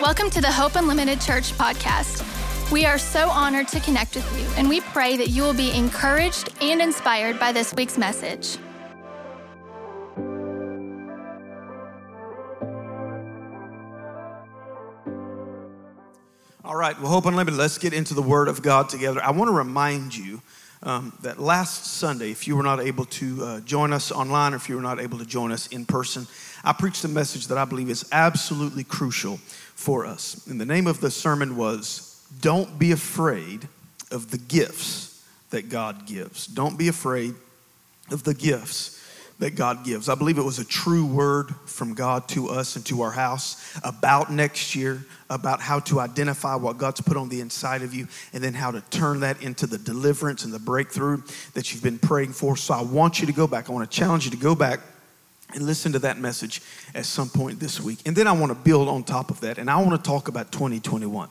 Welcome to the Hope Unlimited Church podcast. We are so honored to connect with you, and we pray that you will be encouraged and inspired by this week's message. All right, well, Hope Unlimited, let's get into the Word of God together. I want to remind you um, that last Sunday, if you were not able to uh, join us online or if you were not able to join us in person, I preached a message that I believe is absolutely crucial for us. And the name of the sermon was Don't Be Afraid of the Gifts that God Gives. Don't be afraid of the gifts that God gives. I believe it was a true word from God to us and to our house about next year, about how to identify what God's put on the inside of you, and then how to turn that into the deliverance and the breakthrough that you've been praying for. So I want you to go back. I want to challenge you to go back and listen to that message at some point this week. And then I want to build on top of that, and I want to talk about 2021.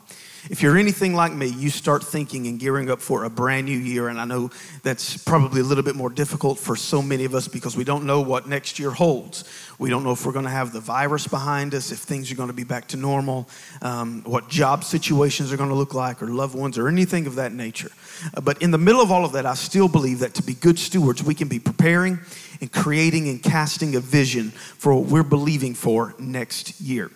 If you're anything like me, you start thinking and gearing up for a brand new year. And I know that's probably a little bit more difficult for so many of us because we don't know what next year holds. We don't know if we're going to have the virus behind us, if things are going to be back to normal, um, what job situations are going to look like, or loved ones, or anything of that nature. Uh, but in the middle of all of that, I still believe that to be good stewards, we can be preparing and creating and casting a vision for what we're believing for next year.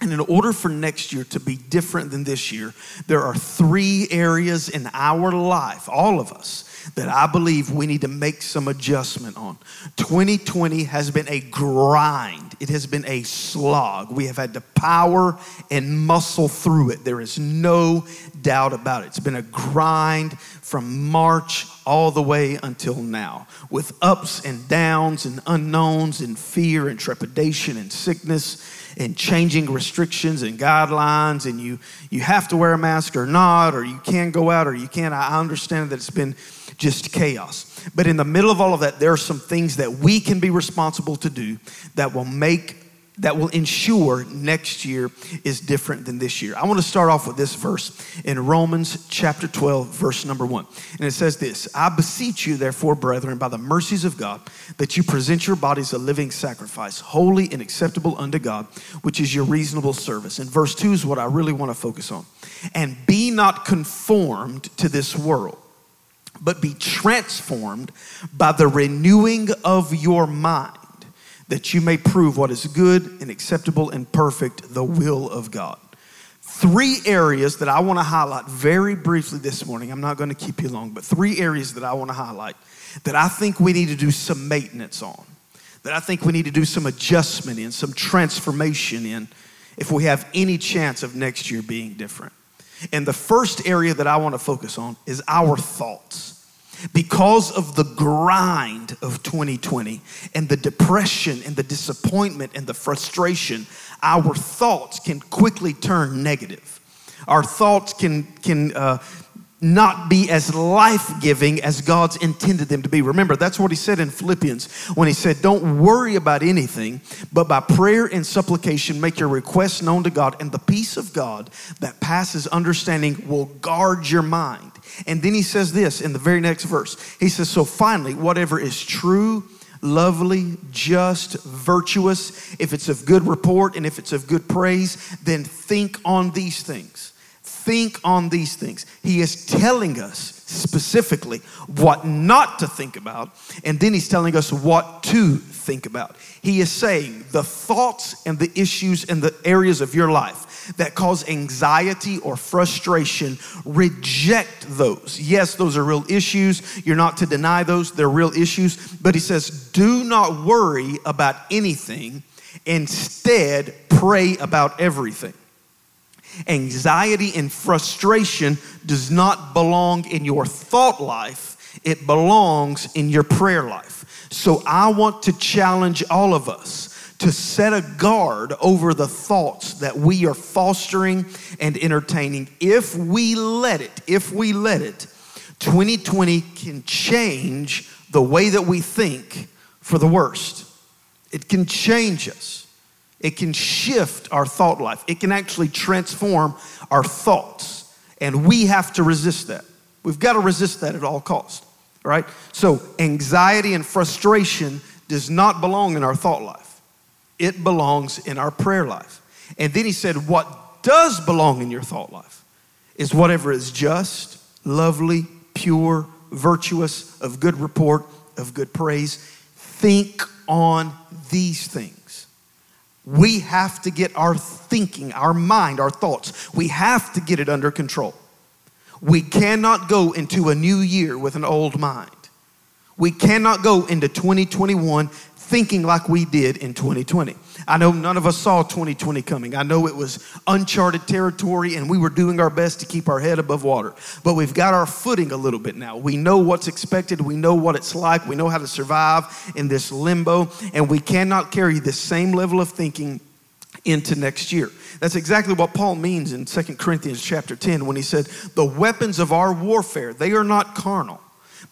And in order for next year to be different than this year, there are three areas in our life, all of us, that I believe we need to make some adjustment on. 2020 has been a grind, it has been a slog. We have had to power and muscle through it. There is no doubt about it. It's been a grind from March all the way until now, with ups and downs and unknowns and fear and trepidation and sickness and changing restrictions and guidelines and you you have to wear a mask or not or you can't go out or you can't. I understand that it's been just chaos. But in the middle of all of that there are some things that we can be responsible to do that will make that will ensure next year is different than this year. I want to start off with this verse in Romans chapter 12, verse number 1. And it says this I beseech you, therefore, brethren, by the mercies of God, that you present your bodies a living sacrifice, holy and acceptable unto God, which is your reasonable service. And verse 2 is what I really want to focus on. And be not conformed to this world but be transformed by the renewing of your mind that you may prove what is good and acceptable and perfect, the will of God. Three areas that I want to highlight very briefly this morning. I'm not going to keep you long, but three areas that I want to highlight that I think we need to do some maintenance on, that I think we need to do some adjustment in, some transformation in, if we have any chance of next year being different. And the first area that I want to focus on is our thoughts because of the grind of 2020 and the depression and the disappointment and the frustration, our thoughts can quickly turn negative. Our thoughts can, can uh, not be as life giving as God's intended them to be. Remember, that's what he said in Philippians when he said, Don't worry about anything, but by prayer and supplication, make your requests known to God, and the peace of God that passes understanding will guard your mind. And then he says this in the very next verse. He says, So finally, whatever is true, lovely, just, virtuous, if it's of good report and if it's of good praise, then think on these things. Think on these things. He is telling us specifically what not to think about, and then he's telling us what to think about. He is saying the thoughts and the issues and the areas of your life that cause anxiety or frustration, reject those. Yes, those are real issues. You're not to deny those, they're real issues. But he says, do not worry about anything. Instead, pray about everything. Anxiety and frustration does not belong in your thought life, it belongs in your prayer life. So I want to challenge all of us to set a guard over the thoughts that we are fostering and entertaining. If we let it, if we let it, 2020 can change the way that we think for the worst. It can change us. It can shift our thought life. It can actually transform our thoughts. And we have to resist that. We've got to resist that at all costs. Right? So anxiety and frustration does not belong in our thought life it belongs in our prayer life. And then he said, What does belong in your thought life is whatever is just, lovely, pure, virtuous, of good report, of good praise. Think on these things. We have to get our thinking, our mind, our thoughts, we have to get it under control. We cannot go into a new year with an old mind. We cannot go into 2021 thinking like we did in 2020. I know none of us saw 2020 coming. I know it was uncharted territory and we were doing our best to keep our head above water. But we've got our footing a little bit now. We know what's expected, we know what it's like, we know how to survive in this limbo, and we cannot carry the same level of thinking into next year. That's exactly what Paul means in 2 Corinthians chapter 10 when he said, "The weapons of our warfare, they are not carnal,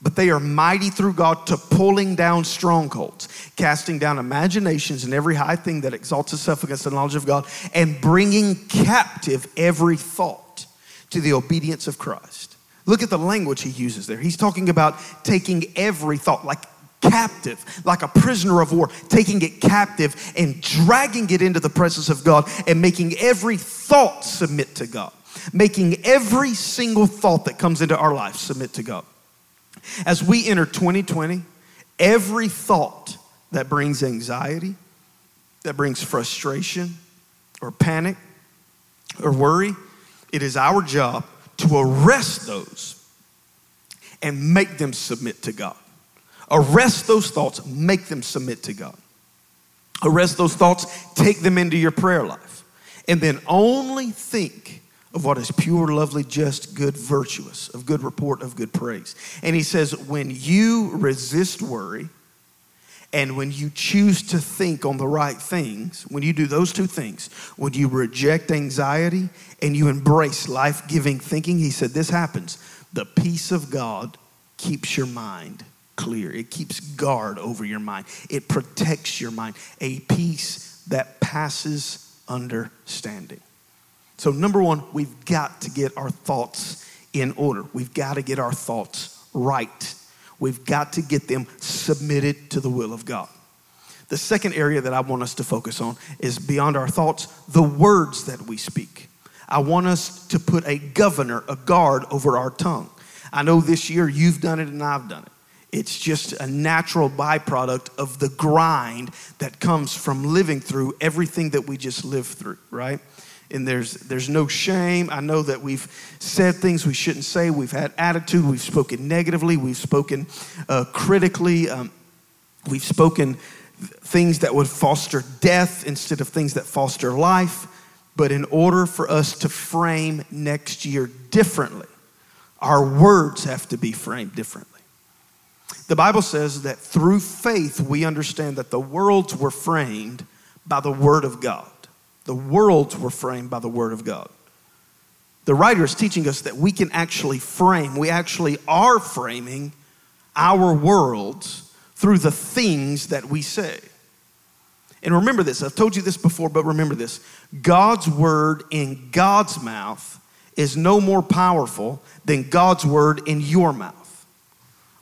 but they are mighty through God to pulling down strongholds, casting down imaginations and every high thing that exalts itself against the knowledge of God, and bringing captive every thought to the obedience of Christ. Look at the language he uses there. He's talking about taking every thought, like captive, like a prisoner of war, taking it captive and dragging it into the presence of God and making every thought submit to God, making every single thought that comes into our life submit to God. As we enter 2020, every thought that brings anxiety, that brings frustration or panic or worry, it is our job to arrest those and make them submit to God. Arrest those thoughts, make them submit to God. Arrest those thoughts, take them into your prayer life, and then only think of what is pure, lovely, just, good, virtuous, of good report, of good praise. And he says, when you resist worry and when you choose to think on the right things, when you do those two things, when you reject anxiety and you embrace life giving thinking, he said, this happens. The peace of God keeps your mind clear, it keeps guard over your mind, it protects your mind, a peace that passes understanding. So, number one, we've got to get our thoughts in order. We've got to get our thoughts right. We've got to get them submitted to the will of God. The second area that I want us to focus on is beyond our thoughts, the words that we speak. I want us to put a governor, a guard over our tongue. I know this year you've done it and I've done it. It's just a natural byproduct of the grind that comes from living through everything that we just lived through, right? And there's there's no shame. I know that we've said things we shouldn't say. We've had attitude. We've spoken negatively. We've spoken uh, critically. Um, we've spoken things that would foster death instead of things that foster life. But in order for us to frame next year differently, our words have to be framed differently. The Bible says that through faith we understand that the worlds were framed by the Word of God. The worlds were framed by the Word of God. The writer is teaching us that we can actually frame, we actually are framing our worlds through the things that we say. And remember this, I've told you this before, but remember this God's word in God's mouth is no more powerful than God's word in your mouth.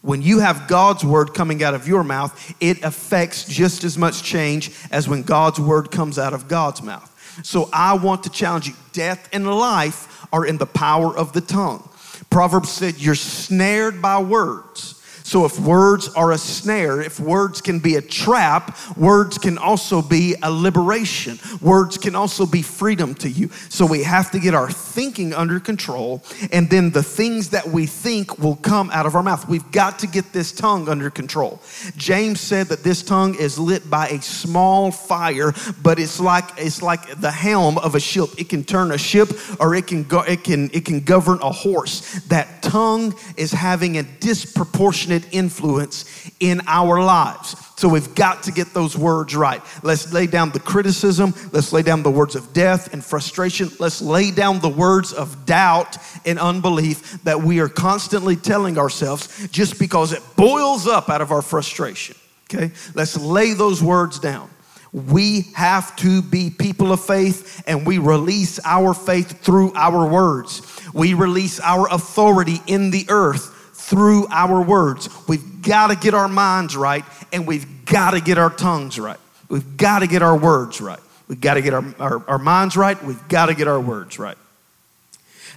When you have God's word coming out of your mouth, it affects just as much change as when God's word comes out of God's mouth. So I want to challenge you. Death and life are in the power of the tongue. Proverbs said, You're snared by words. So, if words are a snare, if words can be a trap, words can also be a liberation. Words can also be freedom to you. So, we have to get our thinking under control, and then the things that we think will come out of our mouth. We've got to get this tongue under control. James said that this tongue is lit by a small fire, but it's like it's like the helm of a ship. It can turn a ship, or it can go, it can it can govern a horse. That tongue is having a disproportionate influence in our lives. So we've got to get those words right. Let's lay down the criticism. Let's lay down the words of death and frustration. Let's lay down the words of doubt and unbelief that we are constantly telling ourselves just because it boils up out of our frustration. Okay? Let's lay those words down. We have to be people of faith and we release our faith through our words. We release our authority in the earth through our words. We've got to get our minds right and we've got to get our tongues right. We've got to get our words right. We've got to get our, our, our minds right. We've got to get our words right.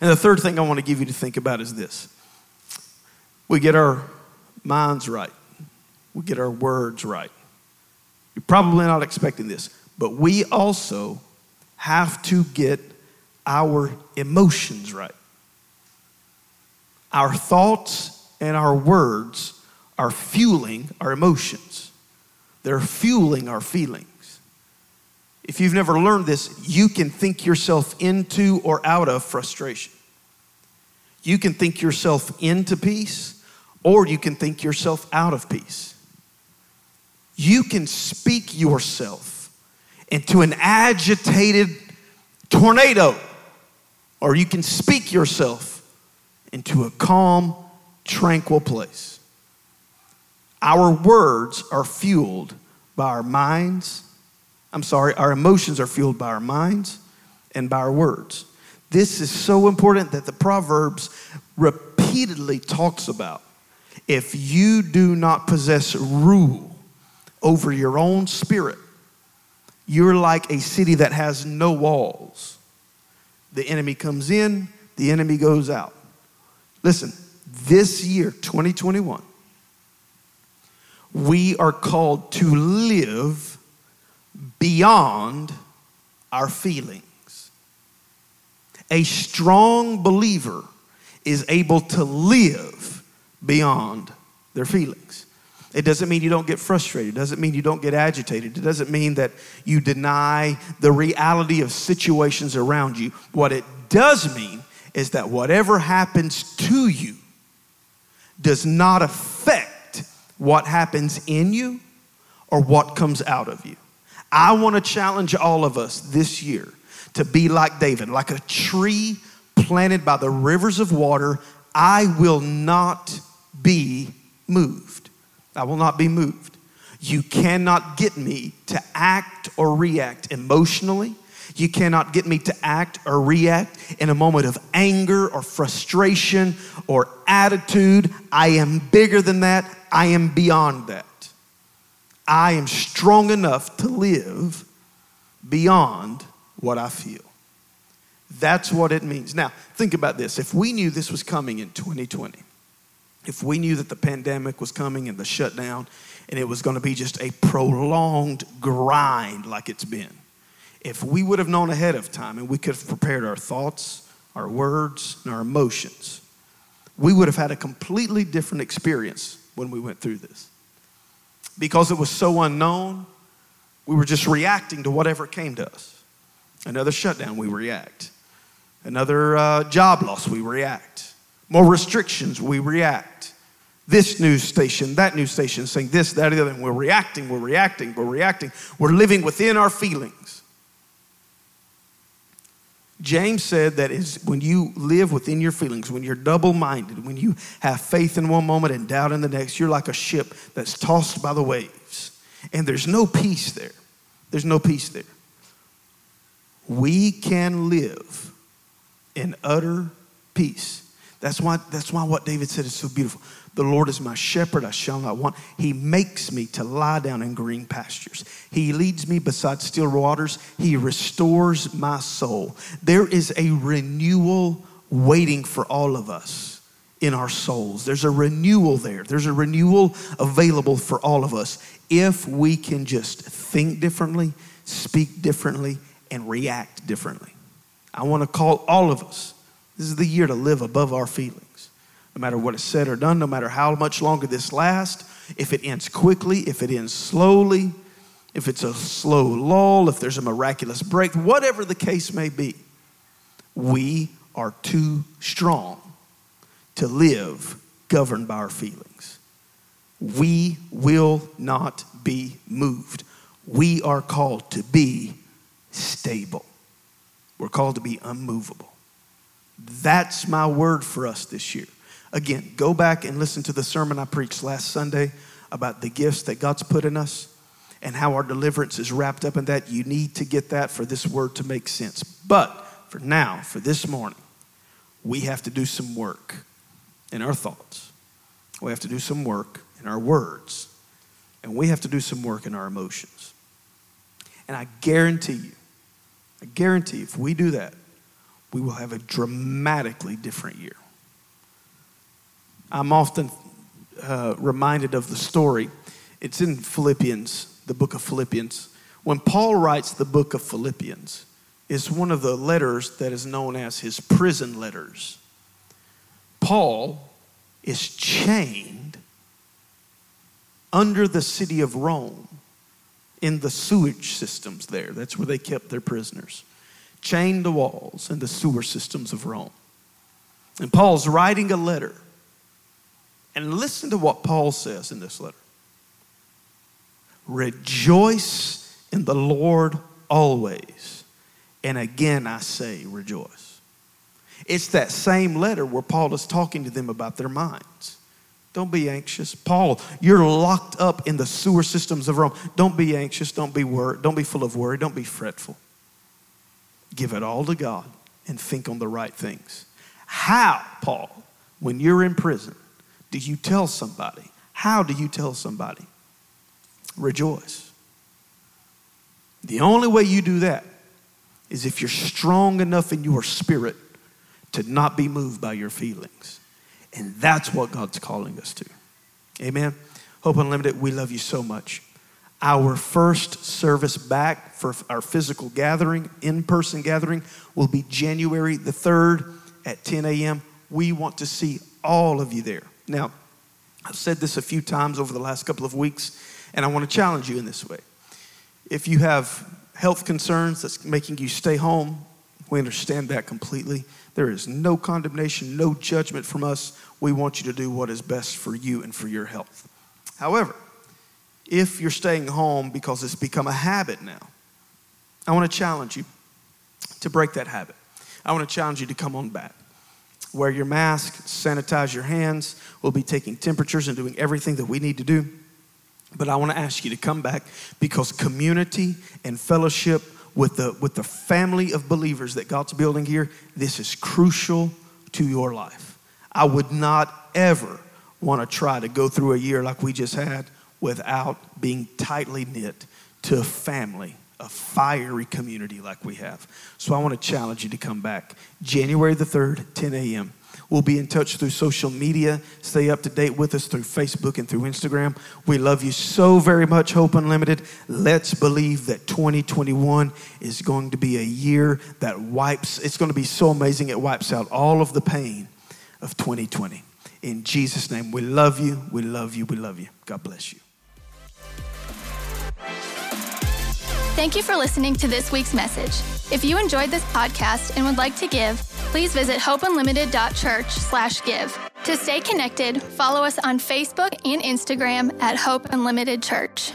And the third thing I want to give you to think about is this we get our minds right, we get our words right. You're probably not expecting this, but we also have to get our emotions right. Our thoughts and our words are fueling our emotions, they're fueling our feelings. If you've never learned this, you can think yourself into or out of frustration. You can think yourself into peace, or you can think yourself out of peace. You can speak yourself into an agitated tornado, or you can speak yourself into a calm, tranquil place. Our words are fueled by our minds. I'm sorry, our emotions are fueled by our minds and by our words. This is so important that the Proverbs repeatedly talks about. If you do not possess rule over your own spirit, you're like a city that has no walls. The enemy comes in, the enemy goes out. Listen, this year, 2021, we are called to live beyond our feelings. A strong believer is able to live beyond their feelings. It doesn't mean you don't get frustrated. It doesn't mean you don't get agitated. It doesn't mean that you deny the reality of situations around you. What it does mean is that whatever happens to you does not affect what happens in you or what comes out of you. I want to challenge all of us this year to be like David, like a tree planted by the rivers of water. I will not be moved. I will not be moved. You cannot get me to act or react emotionally you cannot get me to act or react in a moment of anger or frustration or attitude. I am bigger than that. I am beyond that. I am strong enough to live beyond what I feel. That's what it means. Now, think about this. If we knew this was coming in 2020, if we knew that the pandemic was coming and the shutdown, and it was going to be just a prolonged grind like it's been, if we would have known ahead of time and we could have prepared our thoughts, our words, and our emotions, we would have had a completely different experience when we went through this. Because it was so unknown, we were just reacting to whatever came to us. Another shutdown, we react. Another uh, job loss, we react. More restrictions, we react. This news station, that news station saying this, that, the other, and we're reacting, we're reacting, we're reacting. We're living within our feelings. James said that is when you live within your feelings, when you're double minded, when you have faith in one moment and doubt in the next, you're like a ship that's tossed by the waves. And there's no peace there. There's no peace there. We can live in utter peace. That's why, that's why what David said is so beautiful. The Lord is my shepherd, I shall not want. He makes me to lie down in green pastures. He leads me beside still waters. He restores my soul. There is a renewal waiting for all of us in our souls. There's a renewal there. There's a renewal available for all of us if we can just think differently, speak differently, and react differently. I want to call all of us. This is the year to live above our feelings no matter what is said or done, no matter how much longer this lasts, if it ends quickly, if it ends slowly, if it's a slow lull, if there's a miraculous break, whatever the case may be, we are too strong to live governed by our feelings. We will not be moved. We are called to be stable. We're called to be unmovable. That's my word for us this year. Again, go back and listen to the sermon I preached last Sunday about the gifts that God's put in us and how our deliverance is wrapped up in that. You need to get that for this word to make sense. But for now, for this morning, we have to do some work in our thoughts. We have to do some work in our words. And we have to do some work in our emotions. And I guarantee you, I guarantee if we do that, we will have a dramatically different year. I'm often uh, reminded of the story. It's in Philippians, the book of Philippians. When Paul writes the book of Philippians, it's one of the letters that is known as his prison letters. Paul is chained under the city of Rome in the sewage systems there. That's where they kept their prisoners. Chained to walls in the sewer systems of Rome. And Paul's writing a letter. And listen to what Paul says in this letter Rejoice in the Lord always. And again I say, rejoice. It's that same letter where Paul is talking to them about their minds. Don't be anxious. Paul, you're locked up in the sewer systems of Rome. Don't be anxious. Don't be worried. Don't be full of worry. Don't be fretful. Give it all to God and think on the right things. How, Paul, when you're in prison, do you tell somebody? How do you tell somebody? Rejoice. The only way you do that is if you're strong enough in your spirit to not be moved by your feelings. And that's what God's calling us to. Amen. Hope Unlimited, we love you so much. Our first service back for our physical gathering, in person gathering, will be January the 3rd at 10 a.m. We want to see all of you there. Now, I've said this a few times over the last couple of weeks, and I want to challenge you in this way. If you have health concerns that's making you stay home, we understand that completely. There is no condemnation, no judgment from us. We want you to do what is best for you and for your health. However, if you're staying home because it's become a habit now, I want to challenge you to break that habit. I want to challenge you to come on back. Wear your mask, sanitize your hands. We'll be taking temperatures and doing everything that we need to do. But I want to ask you to come back because community and fellowship with the, with the family of believers that God's building here, this is crucial to your life. I would not ever want to try to go through a year like we just had without being tightly knit to family, a fiery community like we have. So I want to challenge you to come back. January the 3rd, 10 a.m. We'll be in touch through social media. Stay up to date with us through Facebook and through Instagram. We love you so very much, Hope Unlimited. Let's believe that 2021 is going to be a year that wipes, it's going to be so amazing, it wipes out all of the pain of 2020. In Jesus' name, we love you, we love you, we love you. God bless you. Thank you for listening to this week's message. If you enjoyed this podcast and would like to give, please visit hopeunlimited.church/give. To stay connected, follow us on Facebook and Instagram at Hope Unlimited Church.